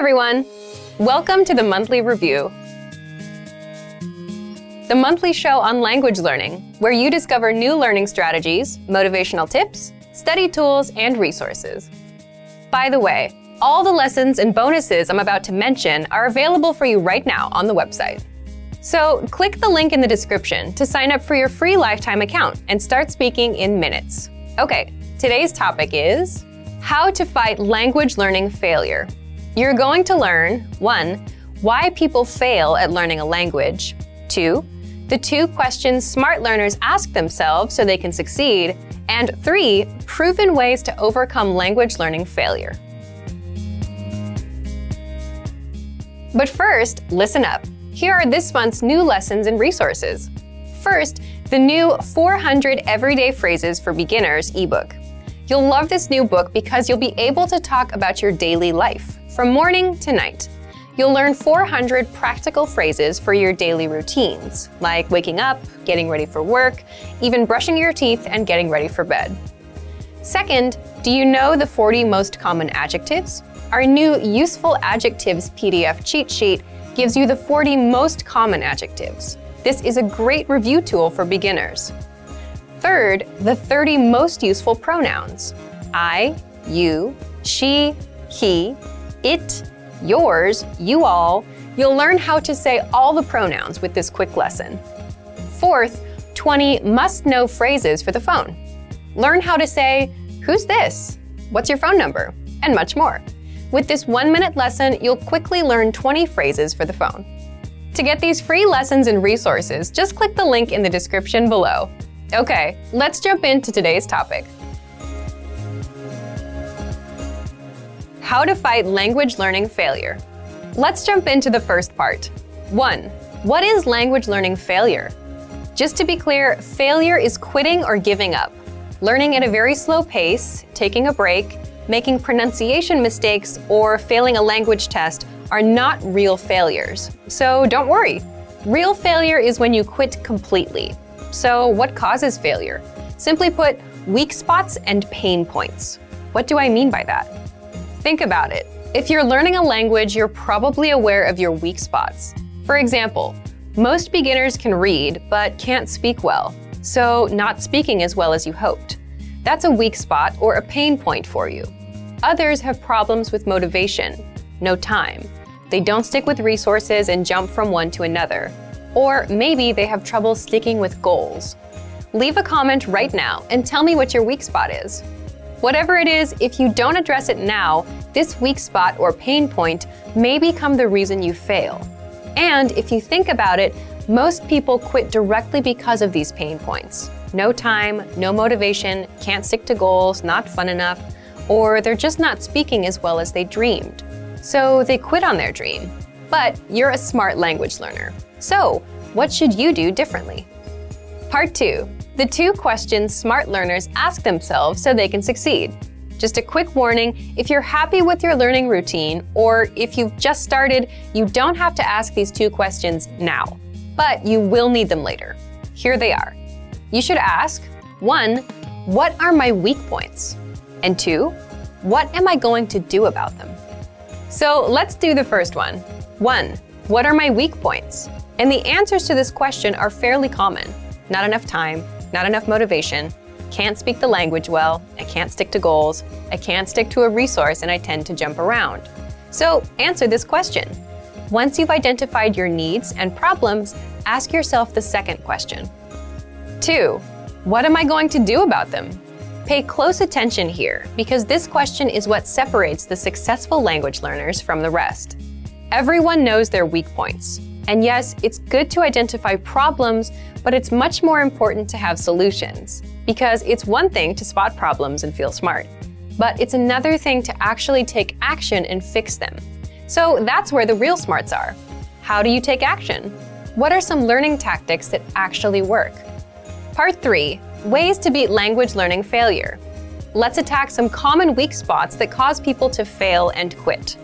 everyone! Welcome to the Monthly Review, the monthly show on language learning, where you discover new learning strategies, motivational tips, study tools, and resources. By the way, all the lessons and bonuses I'm about to mention are available for you right now on the website. So click the link in the description to sign up for your free lifetime account and start speaking in minutes. Okay, today's topic is how to fight language learning failure. You're going to learn 1. Why people fail at learning a language, 2 the two questions smart learners ask themselves so they can succeed, and three, proven ways to overcome language learning failure. But first, listen up. Here are this month's new lessons and resources. First, the new 400 Everyday Phrases for Beginners ebook. You'll love this new book because you'll be able to talk about your daily life, from morning to night. You'll learn 400 practical phrases for your daily routines, like waking up, getting ready for work, even brushing your teeth and getting ready for bed. Second, do you know the 40 most common adjectives? Our new Useful Adjectives PDF cheat sheet gives you the 40 most common adjectives. This is a great review tool for beginners. Third, the 30 most useful pronouns I, you, she, he, it, yours, you all, you'll learn how to say all the pronouns with this quick lesson. Fourth, 20 must know phrases for the phone. Learn how to say, Who's this? What's your phone number? And much more. With this one minute lesson, you'll quickly learn 20 phrases for the phone. To get these free lessons and resources, just click the link in the description below. Okay, let's jump into today's topic. How to fight language learning failure. Let's jump into the first part. 1. What is language learning failure? Just to be clear, failure is quitting or giving up. Learning at a very slow pace, taking a break, making pronunciation mistakes, or failing a language test are not real failures. So don't worry. Real failure is when you quit completely. So, what causes failure? Simply put, weak spots and pain points. What do I mean by that? Think about it. If you're learning a language, you're probably aware of your weak spots. For example, most beginners can read but can't speak well, so not speaking as well as you hoped. That's a weak spot or a pain point for you. Others have problems with motivation, no time. They don't stick with resources and jump from one to another. Or maybe they have trouble sticking with goals. Leave a comment right now and tell me what your weak spot is. Whatever it is, if you don't address it now, this weak spot or pain point may become the reason you fail. And if you think about it, most people quit directly because of these pain points. No time, no motivation, can't stick to goals, not fun enough, or they're just not speaking as well as they dreamed. So they quit on their dream. But you're a smart language learner. So, what should you do differently? Part 2 the two questions smart learners ask themselves so they can succeed. Just a quick warning if you're happy with your learning routine, or if you've just started, you don't have to ask these two questions now, but you will need them later. Here they are. You should ask 1. What are my weak points? And 2. What am I going to do about them? So let's do the first one. 1. What are my weak points? And the answers to this question are fairly common. Not enough time, not enough motivation, can't speak the language well, I can't stick to goals, I can't stick to a resource, and I tend to jump around. So, answer this question. Once you've identified your needs and problems, ask yourself the second question. 2. What am I going to do about them? Pay close attention here because this question is what separates the successful language learners from the rest. Everyone knows their weak points. And yes, it's good to identify problems, but it's much more important to have solutions. Because it's one thing to spot problems and feel smart, but it's another thing to actually take action and fix them. So that's where the real smarts are. How do you take action? What are some learning tactics that actually work? Part 3 Ways to beat language learning failure. Let's attack some common weak spots that cause people to fail and quit.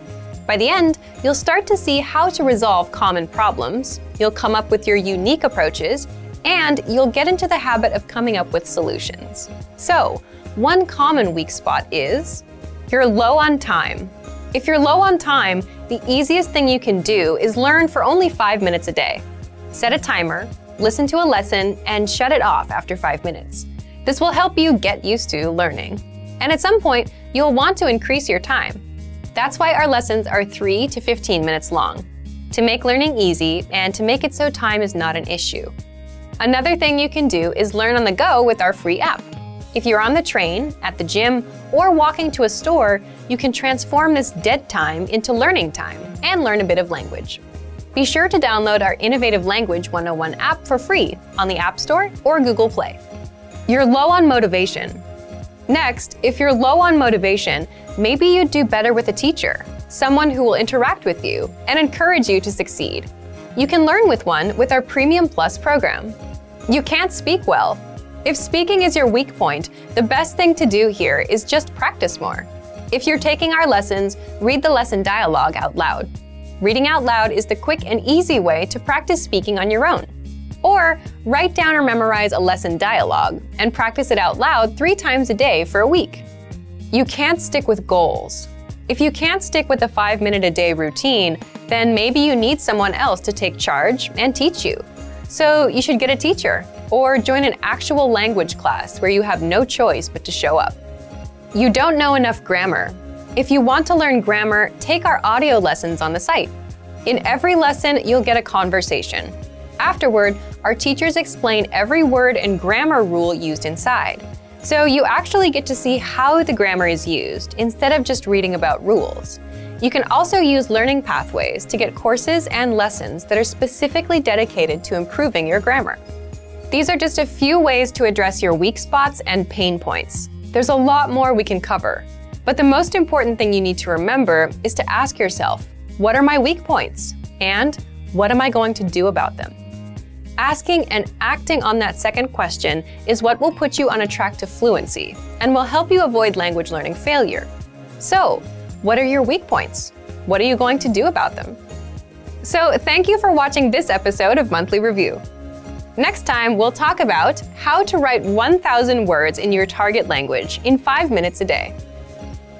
By the end, you'll start to see how to resolve common problems, you'll come up with your unique approaches, and you'll get into the habit of coming up with solutions. So, one common weak spot is you're low on time. If you're low on time, the easiest thing you can do is learn for only five minutes a day. Set a timer, listen to a lesson, and shut it off after five minutes. This will help you get used to learning. And at some point, you'll want to increase your time. That's why our lessons are 3 to 15 minutes long, to make learning easy and to make it so time is not an issue. Another thing you can do is learn on the go with our free app. If you're on the train, at the gym, or walking to a store, you can transform this dead time into learning time and learn a bit of language. Be sure to download our Innovative Language 101 app for free on the App Store or Google Play. You're low on motivation. Next, if you're low on motivation, maybe you'd do better with a teacher, someone who will interact with you and encourage you to succeed. You can learn with one with our Premium Plus program. You can't speak well. If speaking is your weak point, the best thing to do here is just practice more. If you're taking our lessons, read the lesson dialogue out loud. Reading out loud is the quick and easy way to practice speaking on your own. Or write down or memorize a lesson dialogue and practice it out loud three times a day for a week. You can't stick with goals. If you can't stick with a five minute a day routine, then maybe you need someone else to take charge and teach you. So you should get a teacher or join an actual language class where you have no choice but to show up. You don't know enough grammar. If you want to learn grammar, take our audio lessons on the site. In every lesson, you'll get a conversation. Afterward, our teachers explain every word and grammar rule used inside. So you actually get to see how the grammar is used instead of just reading about rules. You can also use learning pathways to get courses and lessons that are specifically dedicated to improving your grammar. These are just a few ways to address your weak spots and pain points. There's a lot more we can cover. But the most important thing you need to remember is to ask yourself what are my weak points? And what am I going to do about them? Asking and acting on that second question is what will put you on a track to fluency and will help you avoid language learning failure. So, what are your weak points? What are you going to do about them? So, thank you for watching this episode of Monthly Review. Next time, we'll talk about how to write 1,000 words in your target language in five minutes a day.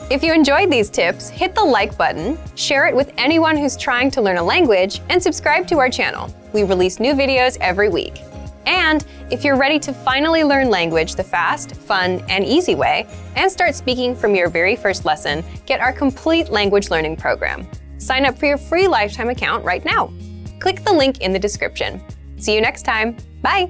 If you enjoyed these tips, hit the like button, share it with anyone who's trying to learn a language, and subscribe to our channel. We release new videos every week. And if you're ready to finally learn language the fast, fun, and easy way, and start speaking from your very first lesson, get our complete language learning program. Sign up for your free lifetime account right now. Click the link in the description. See you next time. Bye.